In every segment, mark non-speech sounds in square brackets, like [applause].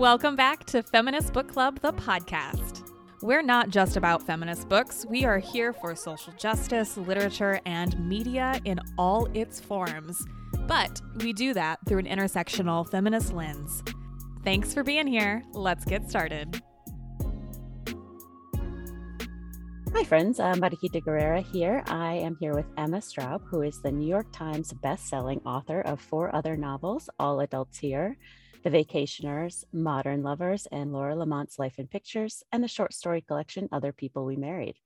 Welcome back to Feminist Book Club, the podcast. We're not just about feminist books, we are here for social justice, literature, and media in all its forms. But we do that through an intersectional feminist lens. Thanks for being here. Let's get started. Hi, friends. I'm Mariquita Guerrera here. I am here with Emma Straub, who is the New York Times best-selling author of four other novels, All Adults Here, The Vacationers, Modern Lovers, and Laura Lamont's Life in Pictures, and the short story collection Other People We Married.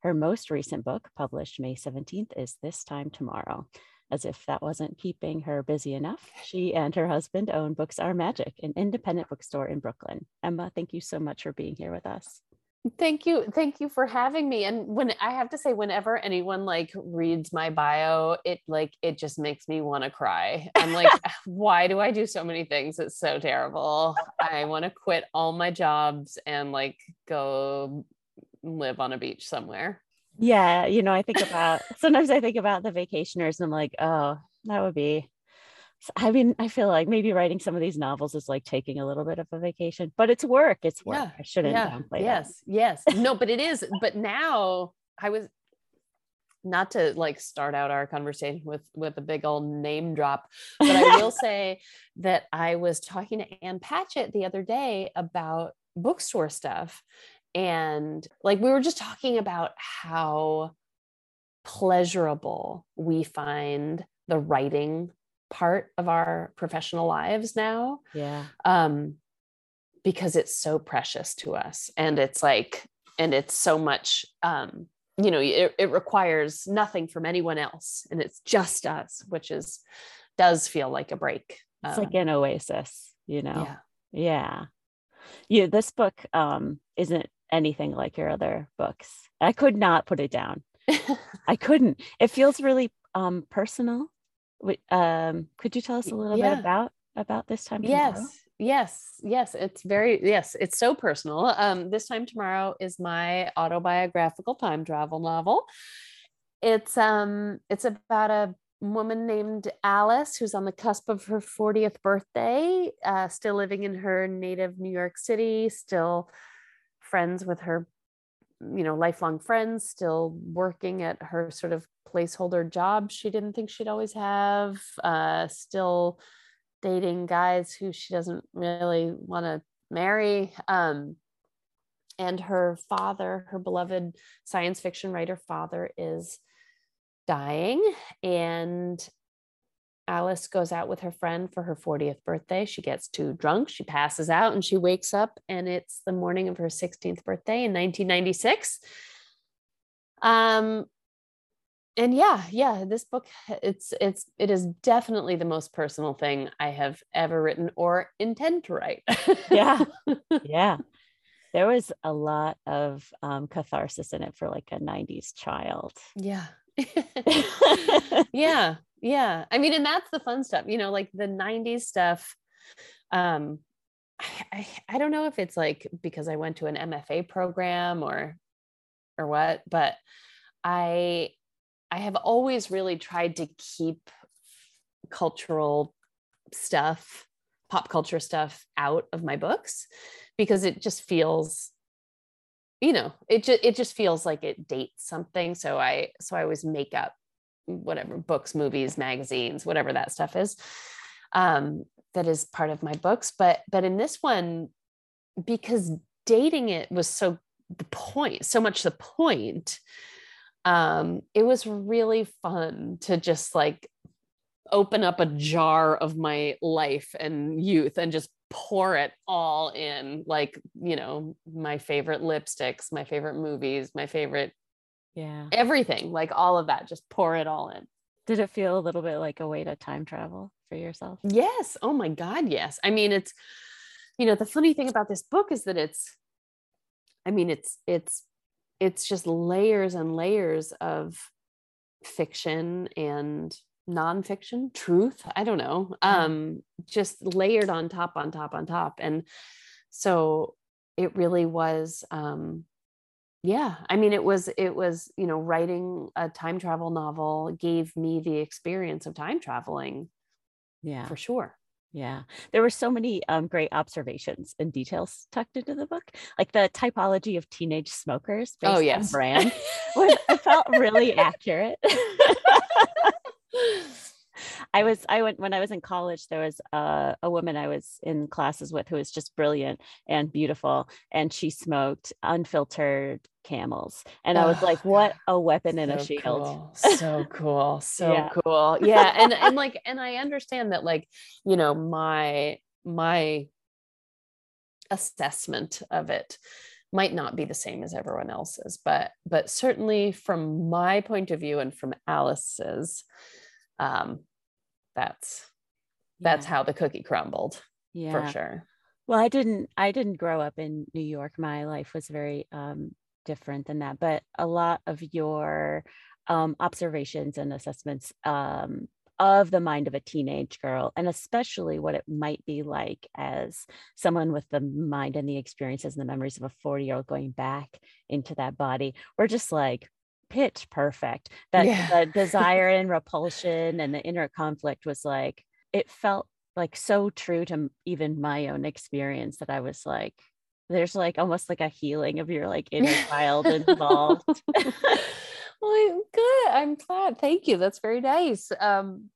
Her most recent book, published May 17th, is This Time Tomorrow. As if that wasn't keeping her busy enough, she and her husband own Books Are Magic, an independent bookstore in Brooklyn. Emma, thank you so much for being here with us. Thank you. Thank you for having me. And when I have to say, whenever anyone like reads my bio, it like it just makes me want to cry. I'm like, [laughs] why do I do so many things? It's so terrible. I want to quit all my jobs and like go live on a beach somewhere. Yeah, you know, I think about sometimes I think about the vacationers and I'm like, oh, that would be I mean, I feel like maybe writing some of these novels is like taking a little bit of a vacation, but it's work. It's work. Yeah, I shouldn't yeah, downplay yes, that. Yes, no, but it is. But now I was not to like start out our conversation with with a big old name drop, but I will [laughs] say that I was talking to Ann Patchett the other day about bookstore stuff, and like we were just talking about how pleasurable we find the writing part of our professional lives now. Yeah. Um, because it's so precious to us. And it's like, and it's so much, um, you know, it, it requires nothing from anyone else. And it's just us, which is, does feel like a break. It's um, like an oasis, you know? Yeah. Yeah. Yeah. This book um, isn't anything like your other books. I could not put it down. [laughs] I couldn't. It feels really um, personal um, could you tell us a little yeah. bit about about this time tomorrow? yes yes yes it's very yes it's so personal um this time tomorrow is my autobiographical time travel novel it's um it's about a woman named alice who's on the cusp of her 40th birthday uh, still living in her native new york city still friends with her you know lifelong friends still working at her sort of placeholder job she didn't think she'd always have uh, still dating guys who she doesn't really want to marry um, and her father her beloved science fiction writer father is dying and Alice goes out with her friend for her 40th birthday. She gets too drunk, she passes out, and she wakes up, and it's the morning of her 16th birthday in 1996. Um, and yeah, yeah, this book it's it's it is definitely the most personal thing I have ever written or intend to write. yeah, [laughs] yeah. There was a lot of um, catharsis in it for like a 90s child. Yeah. [laughs] [laughs] yeah yeah i mean and that's the fun stuff you know like the 90s stuff um I, I don't know if it's like because I went to an MFA program or or what, but I I have always really tried to keep cultural stuff, pop culture stuff out of my books because it just feels you know, it just it just feels like it dates something so I so I always make up whatever books, movies, magazines, whatever that stuff is. Um, that is part of my books. But but in this one, because dating it was so the point, so much the point, um, it was really fun to just like open up a jar of my life and youth and just pour it all in like you know my favorite lipsticks my favorite movies my favorite yeah everything like all of that just pour it all in did it feel a little bit like a way to time travel for yourself? Yes. Oh my God. Yes. I mean, it's, you know, the funny thing about this book is that it's, I mean, it's, it's, it's just layers and layers of fiction and nonfiction truth i don't know um just layered on top on top on top. And so it really was um yeah i mean it was it was you know writing a time travel novel gave me the experience of time traveling Yeah. for sure Yeah, there were so many um, great observations and details tucked into the book, like the typology of teenage smokers. Based oh on yes brand [laughs] was I felt really accurate. [laughs] [laughs] I was I went when I was in college. There was a, a woman I was in classes with who was just brilliant and beautiful, and she smoked unfiltered camels, and I was like, "What a weapon and a shield!" cool. So cool. So Yeah. cool. Yeah. And and like [laughs] and I understand that like, you know, my my assessment of it might not be the same as everyone else's, but but certainly from my point of view and from Alice's, um, that's that's Yeah. how the cookie crumbled yeah. for sure. Well, I didn't I didn't grow up in New York. My life was very um different than that, but a lot of your um observations and assessments um of the mind of a teenage girl and especially what it might be like as someone with the mind and the experiences and the memories of a 40 year old going back into that body were just like pitch perfect that Yeah. the [laughs] desire and repulsion and the inner conflict was like it felt like so true to even my own experience that I was like, there's like almost like a healing of your like inner child involved. [laughs] well, good. I'm glad. Thank you. That's very nice. Um,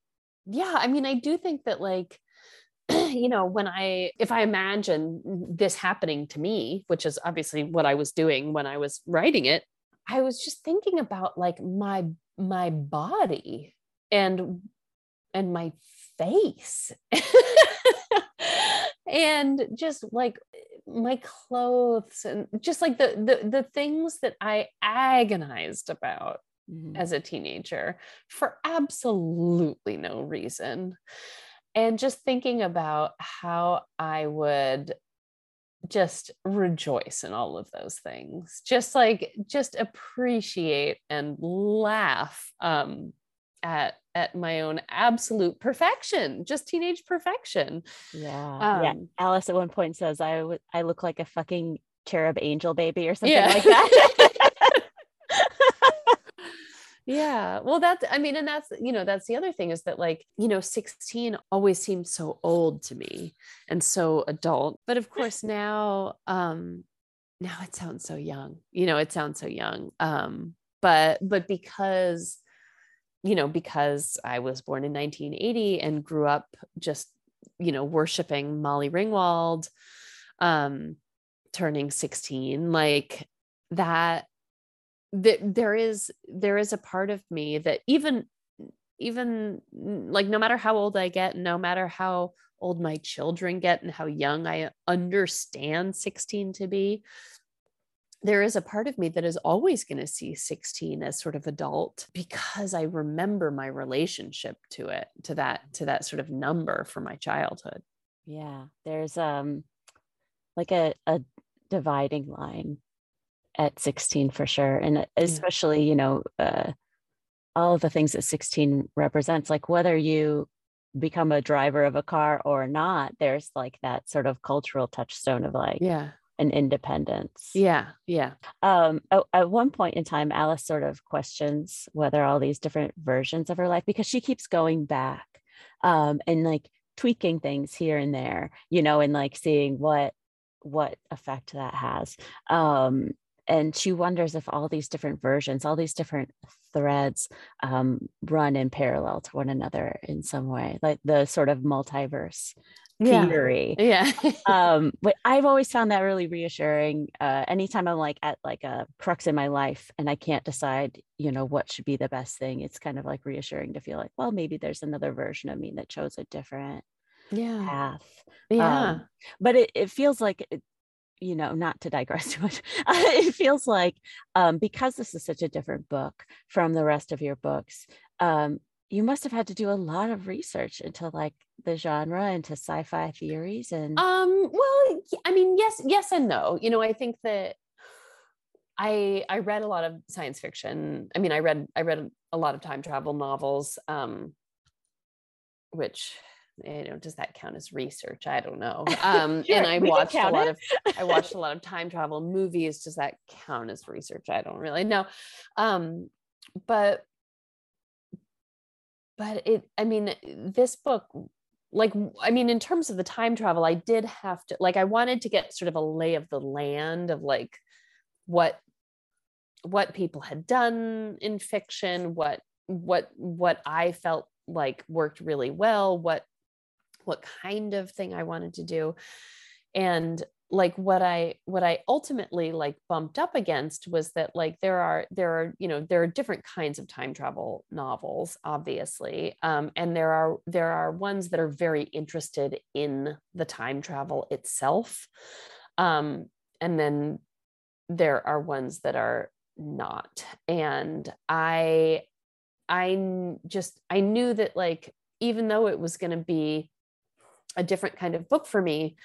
yeah, I mean, I do think that like, [clears throat] you know, when I if I imagine this happening to me, which is obviously what I was doing when I was writing it, I was just thinking about like my my body and and my face. [laughs] and just like my clothes and just like the, the the things that I agonized about Mhm. as a teenager for absolutely no reason. And just thinking about how I would just rejoice in all of those things. Just like just appreciate and laugh um at at my own absolute perfection, just teenage perfection. Yeah. yeah. Um, Alice at one point says, I w- I look like a fucking cherub angel baby or something Yeah. like that. [laughs] yeah well that's i mean and that's you know that's the other thing is that like you know 16 always seemed so old to me and so adult but of course [laughs] now um now it sounds so young you know it sounds so young um but but because you know because i was born in 1980 and grew up just you know worshiping molly ringwald um turning 16 like that that there is there is a part of me that even even like no matter how old i get no matter how old my children get and how young i understand 16 to be there is a part of me that is always going to see 16 as sort of adult because i remember my relationship to it to that to that sort of number for my childhood yeah. There's um like a, a dividing line at 16 for sure. And especially, you know, uh all of the things that 16 represents, like whether you become a driver of a car or not, there's like that sort of cultural touchstone of like yeah an independence. yeah yeah Um, at, at one point in time, Alice sort of questions whether all these different versions of her life, because she keeps going back um, and like tweaking things here and there, you know, and like seeing what what effect that has. Um, and she wonders if all these different versions, all these different threads um, run in parallel to one another in some way, like the sort of multiverse Yeah. theory. Yeah. [laughs] Um but i've always found that really reassuring uh anytime i'm like at like a crux in my life and i can't decide you know what should be the best thing it's kind of like reassuring to feel like well maybe there's another version of me that chose a different yeah. path. Yeah. Um, but it, it feels like it, you know not to digress [laughs] too much it feels like um because this is such a different book from the rest of your books um you must have had to do a lot of research into like the genre into sci-fi theories and um well i mean yes yes and no you know i think that i i read a lot of science fiction i mean i read i read a lot of time travel novels um which you know does that count as research? I don't know. [laughs] Um Sure, and i watched a lot it. of i watched a lot of time travel movies. Does that count as research? I don't really know. Um but but it i mean this book like i mean in terms of the time travel i did have to like i wanted to get sort of a lay of the land of like what what people had done in fiction what what what i felt like worked really well what what kind of thing i wanted to do. And like what i what i ultimately like bumped up against was that like there are there are you know there are different kinds of time travel novels obviously um, and there are there are ones that are very interested in the time travel itself um, and then there are ones that are not. And i i just i knew that like even though it was going to be a different kind of book for me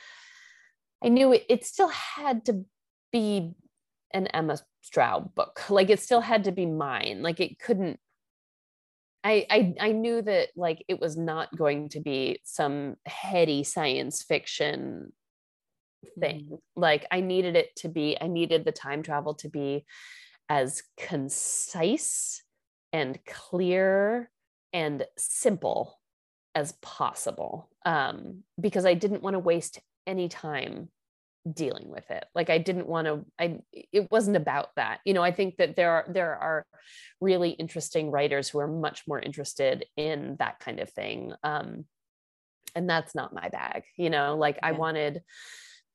I knew it, it still had to be an Emma Straub book. Like it still had to be mine. Like it couldn't. I, I I knew that like it was not going to be some heady science fiction thing. Mm-hmm. Like I needed it to be. I needed the time travel to be as concise and clear and simple as possible um, because I didn't want to waste any time dealing with it. Like i didn't want to i it wasn't about that. You know i think that there are there are really interesting writers who are much more interested in that kind of thing um and that's not my bag you know? Like i wanted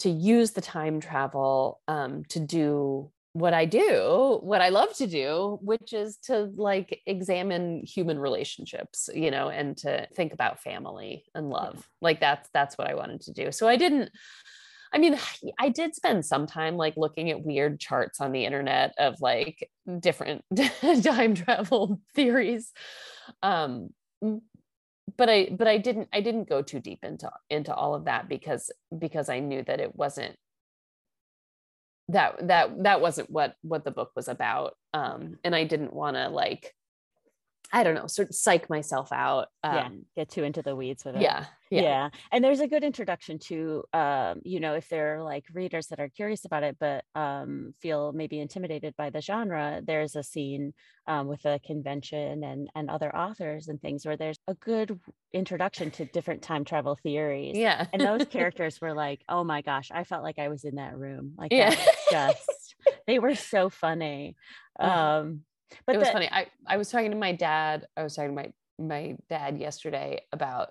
to use the time travel um to do what i do what i love to do which is to like examine human relationships you know and to think about family and love. Like that's that's what i wanted to do. So i didn't I mean, I did spend some time like looking at weird charts on the internet of like different [laughs] time travel theories. Um but I but I didn't I didn't go too deep into into all of that because because I knew that it wasn't that that that wasn't what what the book was about. Um and I didn't want to like I don't know, sort of psych myself out. yeah Um get too into the weeds with it yeah. yeah. Yeah. and there's a good introduction to um you know if they're like readers that are curious about it but um feel maybe intimidated by the genre there's a scene um, with a convention and and other authors and things where there's a good introduction to different time travel theories Yeah. and those [laughs] characters were like oh my gosh i felt like i was in that room like Yeah. just they were so funny [laughs] Uh, um but it was the- funny. I, I was talking to my dad. I was talking to my my dad yesterday about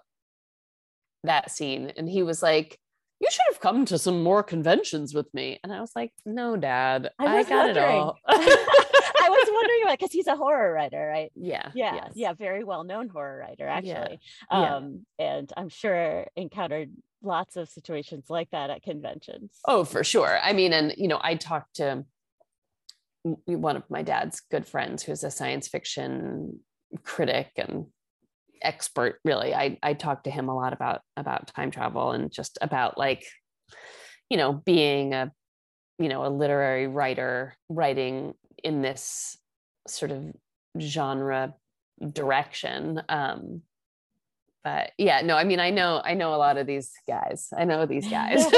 that scene, and he was like, "You should have come to some more conventions with me." And I was like, "No, Dad, I I, got it wondering. all." [laughs] [laughs] I was wondering about because he's a horror writer, right? yeah, Yeah, yes. yeah, very well known horror writer, actually. yeah. Um, and I'm sure encountered lots of situations like that at conventions. Oh, for sure. I mean, and you know, I talked to one of my dad's good friends who's a science fiction critic and expert really. I i talked to him a lot about about time travel and just about like you know being a you know a literary writer writing in this sort of genre direction. Um but yeah no i mean i know i know a lot of these guys i know these [laughs] guys [laughs]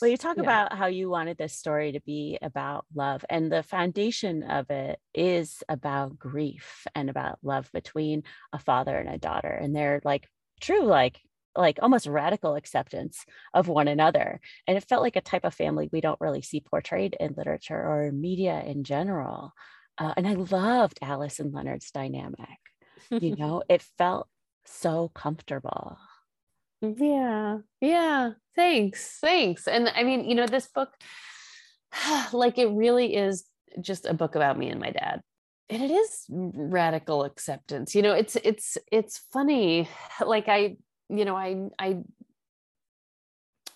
Well, you talk Yeah. about how you wanted this story to be about love, and the foundation of it is about grief and about love between a father and a daughter, and they're like true, like like almost radical acceptance of one another. And it felt like a type of family we don't really see portrayed in literature or media in general. Uh, and I loved Alice and Leonard's dynamic. You [laughs] know, it felt so comfortable. Yeah. Yeah. Thanks. Thanks. And I mean, you know, this book, [sighs] like, it really is just a book about me and my dad. And it is radical acceptance. You know, it's, it's, it's funny. [sighs] Like, I, you know, I, I,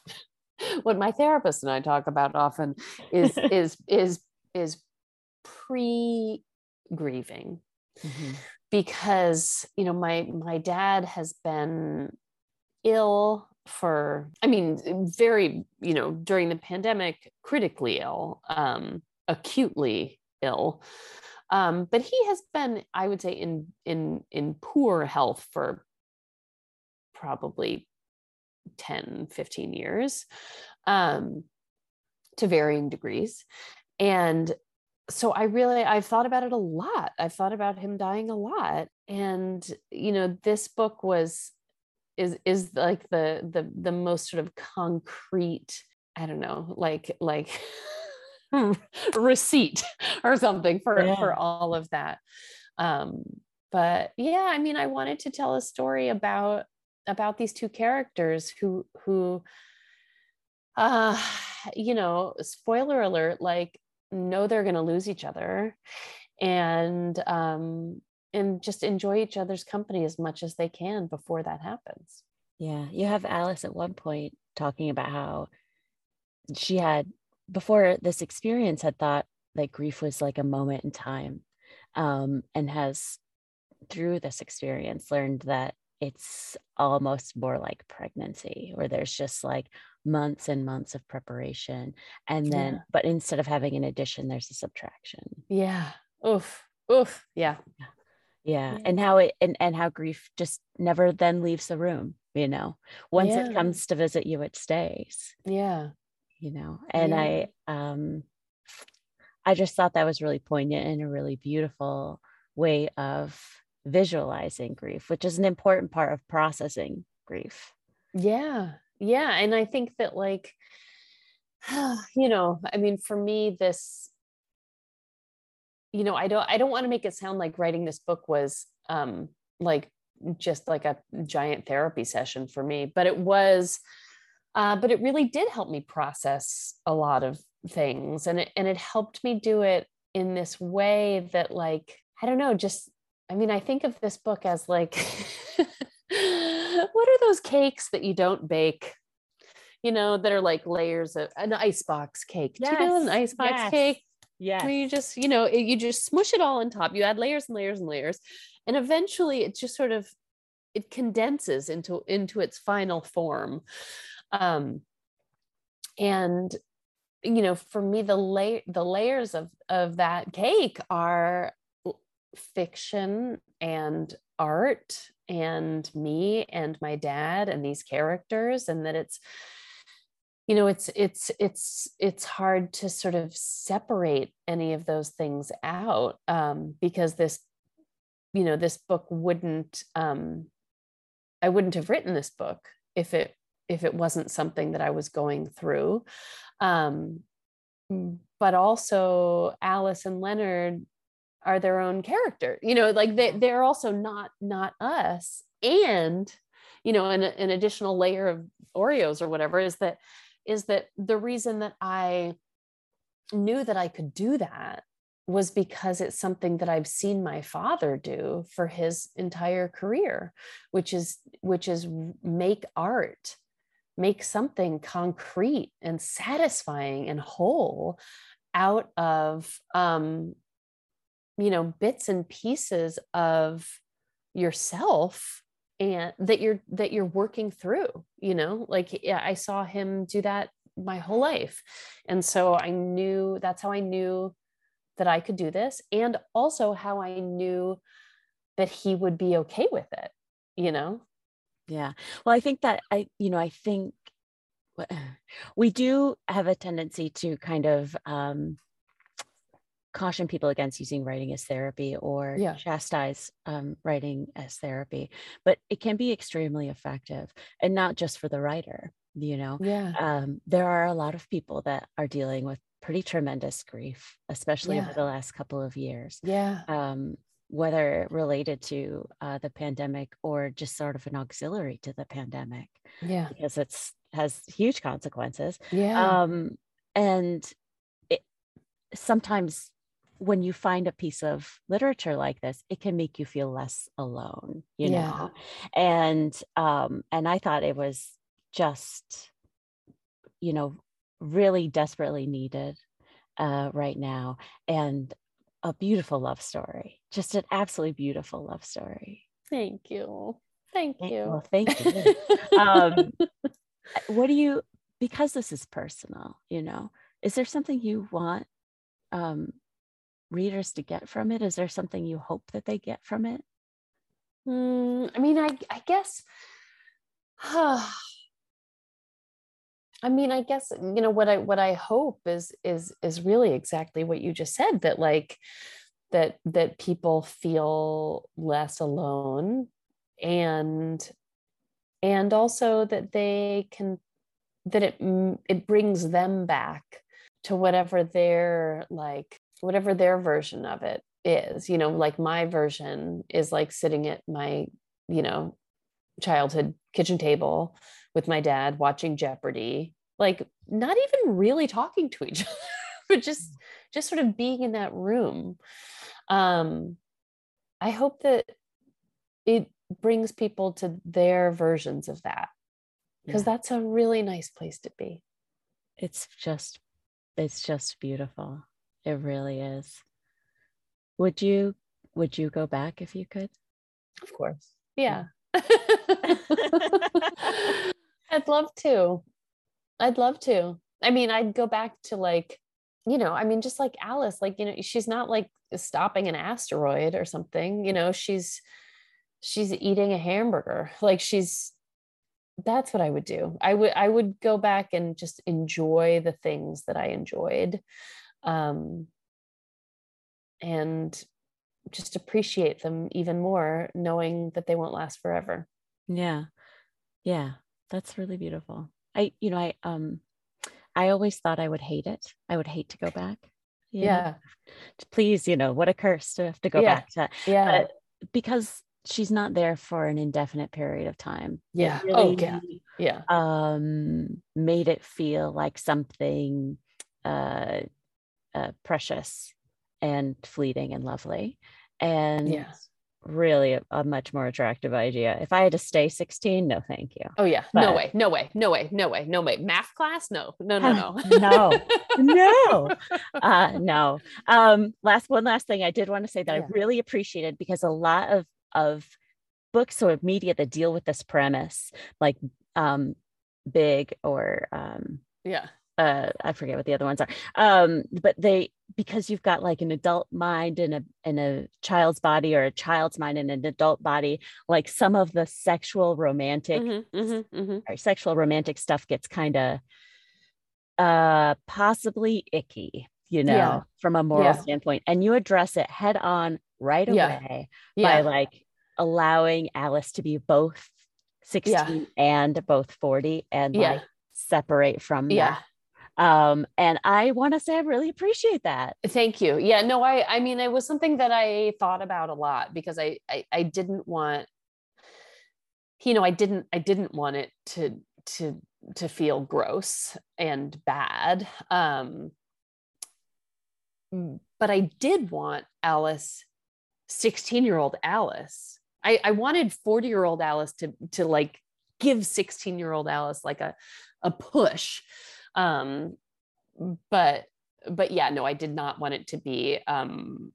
[sighs] what my therapist and I talk about often is, [laughs] is, is, is pre grieving mm-hmm. Because you know my my dad has been ill for i mean very you know during the pandemic critically ill um acutely ill. Um but he has been i would say in in in poor health for probably 10 15 years um to varying degrees. And so i really i've thought about it a lot i've thought about him dying a lot and you know this book was is is like the the the most sort of concrete i don't know like like [laughs] receipt or something for yeah. for all of that um but yeah i mean i wanted to tell a story about about these two characters who who uh [sighs] you know spoiler alert like know they're going to lose each other and um and just enjoy each other's company as much as they can before that happens. Yeah. You have Alice at one point talking about how she had, before this experience, had thought like grief was like a moment in time um, and has, through this experience, learned that it's almost more like pregnancy, where there's just like months and months of preparation. And then, yeah. but instead of having an addition, there's a subtraction. Yeah. Oof. Oof. Yeah. yeah yeah. and how it and, and how grief just never then leaves the room you know once yeah. it comes to visit you it stays yeah you know and i um i just thought that was really poignant and a really beautiful way of visualizing grief which is an important part of processing grief. Yeah yeah and i think that like [sighs] you know i mean for me this you know i don't i don't want to make it sound like writing this book was um like just like a giant therapy session for me but it was uh, but it really did help me process a lot of things and it and it helped me do it in this way that like i don't know just i mean i think of this book as like [laughs] what are those cakes that you don't bake you know that are like layers of an icebox cake yes. do you know an icebox yes. cake yeah. Where you just, you know, you just smush it all on top. You add layers and layers and layers. And eventually it just sort of it condenses into into its final form. Um and you know, for me the lay the layers of of that cake are fiction and art and me and my dad and these characters and that it's you know it's it's it's it's hard to sort of separate any of those things out um, because this you know this book wouldn't um, i wouldn't have written this book if it if it wasn't something that i was going through. Um, but also alice and leonard are their own character you know like they, they're also not not us. And you know an, an additional layer of oreos or whatever is that is that the reason that I knew that I could do that was because it's something that I've seen my father do for his entire career, which is which is make art, make something concrete and satisfying and whole out of um, you know bits and pieces of yourself and that you're that you're working through you know like yeah i saw him do that my whole life. And so i knew that's how i knew that i could do this and also how i knew that he would be okay with it you know? Yeah. Well i think that i you know i think [sighs] we do have a tendency to kind of um caution people against using writing as therapy or yeah. chastise um, writing as therapy but it can be extremely effective and not just for the writer you know? Yeah. Um, there are a lot of people that are dealing with pretty tremendous grief especially yeah. over the last couple of years yeah. um, whether related to uh, the pandemic or just sort of an auxiliary to the pandemic yeah. because it's has huge consequences. Yeah. Um, and it, sometimes when you find a piece of literature like this it can make you feel less alone you yeah. know and um and i thought it was just you know really desperately needed uh right now and a beautiful love story, just an absolutely beautiful love story. Thank you. Thank you. Well, thank you. [laughs] um, what do you, because this is personal, you know, is there something you want um, readers to get from it? Is there something you hope that they get from it? Mm, I mean, I, I guess, [sighs] I mean, I guess, you know, what I, what I hope is, is, is really exactly what you just said that like, that, that people feel less alone and, and also that they can, that it, it brings them back to whatever their like, whatever their version of it is, you know, like my version is like sitting at my, you know, childhood kitchen table with my dad watching Jeopardy, like not even really talking to each [laughs] other, but just just sort of being in that room. Um, I hope that it brings people to their versions of that because yeah. that's a really nice place to be. It's just it's just beautiful. It really is. Would you would you go back if you could? Of course. Yeah. yeah. [laughs] I'd love to. I'd love to. I mean, I'd go back to like, you know, I mean, just like Alice, like, you know, she's not like stopping an asteroid or something, you know, she's she's eating a hamburger. Like she's that's what I would do. I would I would go back and just enjoy the things that I enjoyed. Um and just appreciate them even more knowing that they won't last forever. Yeah. Yeah. That's really beautiful. I, you know, I, um, I always thought I would hate it. I would hate to go back. Yeah. Know? Please, you know, what a curse to have to go yeah. back to. Yeah. But because she's not there for an indefinite period of time. Yeah. Really, oh, yeah. Yeah. Um, made it feel like something uh, uh, precious and fleeting and lovely. And yeah really a, a, much more attractive idea. If I had to stay 16, no, thank you. Oh yeah. But, no way. No way. No way. No way. No way. Math class? No, no, no, [laughs] no. no, no, [laughs] uh, no. Um, last one last thing I did want to say that yeah. I really appreciated because a lot of, of books or media that deal with this premise, like um, big or um, yeah uh, I forget what the other ones are. Um, but they because you've got like an adult mind and a in a child's body or a child's mind and an adult body, like some of the sexual romantic mm-hmm, mm-hmm, mm-hmm. or sexual romantic stuff gets kind of uh possibly icky, you know, yeah. from a moral yeah. standpoint. And you address it head on right away by like allowing Alice to be both 16 and both 40 and like separate from yeah. Um, and i want to say i really appreciate that. Thank you. Yeah no i i mean it was something that i thought about a lot because i i, I didn't want you know i didn't i didn't want it to to to feel gross and bad. Um but i did want alice 16 year old alice. I, I wanted 40 year old alice to to like give 16 year old alice like a a push um but but yeah no i did not want it to be um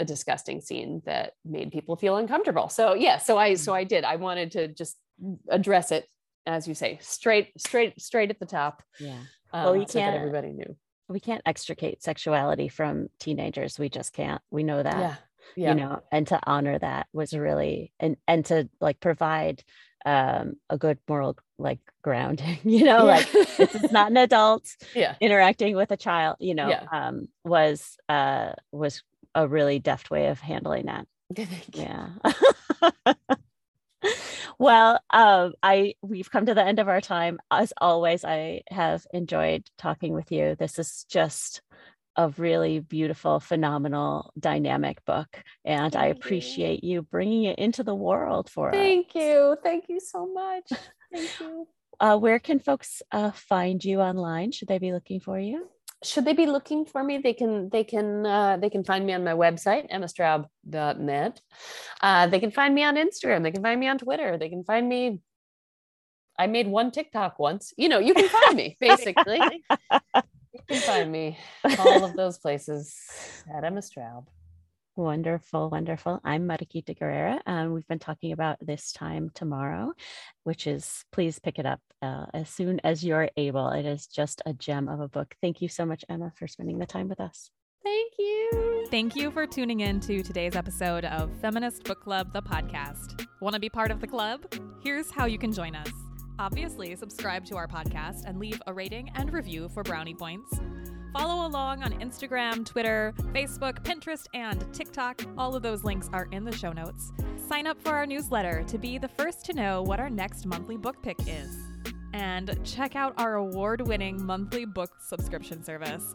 a disgusting scene that made people feel uncomfortable. So yeah so i so i did. I wanted to just address it as you say straight straight straight at the top yeah. um, well you so can't everybody knew. we can't extricate sexuality from teenagers. We just can't. We know that yeah. yeah. you know and to honor that was really and and to like provide um a good moral like grounding [laughs] you know yeah. like this is not an adult [laughs] yeah. interacting with a child you know yeah. um was uh was a really deft way of handling that. [laughs] Yeah. Well um i we've come to the end of our time. As always i have enjoyed talking with you. This is just a really beautiful, phenomenal, dynamic book. And Thank I appreciate you. you. bringing it into the world for Thank us. Thank you. Thank you so much. Thank [laughs] you. Uh, where can folks uh, find you online? Should they be looking for you? Should they be looking for me? They can they can uh, they can find me on my website emmastraub.net. Uh, they can find me on Instagram. They can find me on Twitter. They can find me I made one TikTok once. You know, you can find me [laughs] basically You can find me all of those places at Emma Straub. Wonderful, wonderful. I'm Mariquita Guerrera. Um, we've been talking about this time tomorrow, which is please pick it up uh, as soon as you're able. It is just a gem of a book. Thank you so much, Emma, for spending the time with us. Thank you. Thank you for tuning in to today's episode of Feminist Book Club, the podcast. Want to be part of the club? Here's how you can join us. Obviously, subscribe to our podcast and leave a rating and review for brownie points. Follow along on Instagram, Twitter, Facebook, Pinterest, and TikTok. All of those links are in the show notes. Sign up for our newsletter to be the first to know what our next monthly book pick is. And check out our award winning monthly book subscription service.